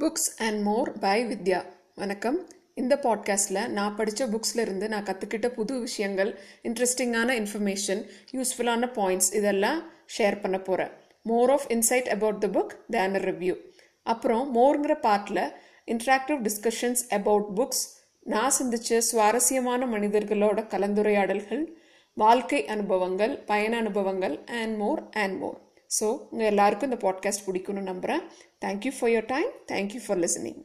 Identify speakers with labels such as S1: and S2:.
S1: Books and more by Vidya. வணக்கம். இந்த பாட்காஸ்ட்டில் நான் படித்த புக்ஸில் இருந்து நான் கற்றுக்கிட்ட புது விஷயங்கள் இன்ட்ரெஸ்டிங்கான இன்ஃபர்மேஷன் யூஸ்ஃபுல்லான பாயிண்ட்ஸ் இதெல்லாம் ஷேர் பண்ண போகிறேன் more of insight about the book then a review அப்புறம் மோருங்கிற பார்ட்டில் இன்ட்ராக்டிவ் டிஸ்கஷன்ஸ் அபவுட் புக்ஸ் நான் சிந்திச்ச சுவாரஸ்யமான மனிதர்களோட கலந்துரையாடல்கள் வாழ்க்கை அனுபவங்கள் பயண அனுபவங்கள் and more and more so உங்கள் எல்லாருக்கும் இந்த பாட்காஸ்ட் பிடிக்கும்னு நம்புகிறேன் thank you for your time thank you for listening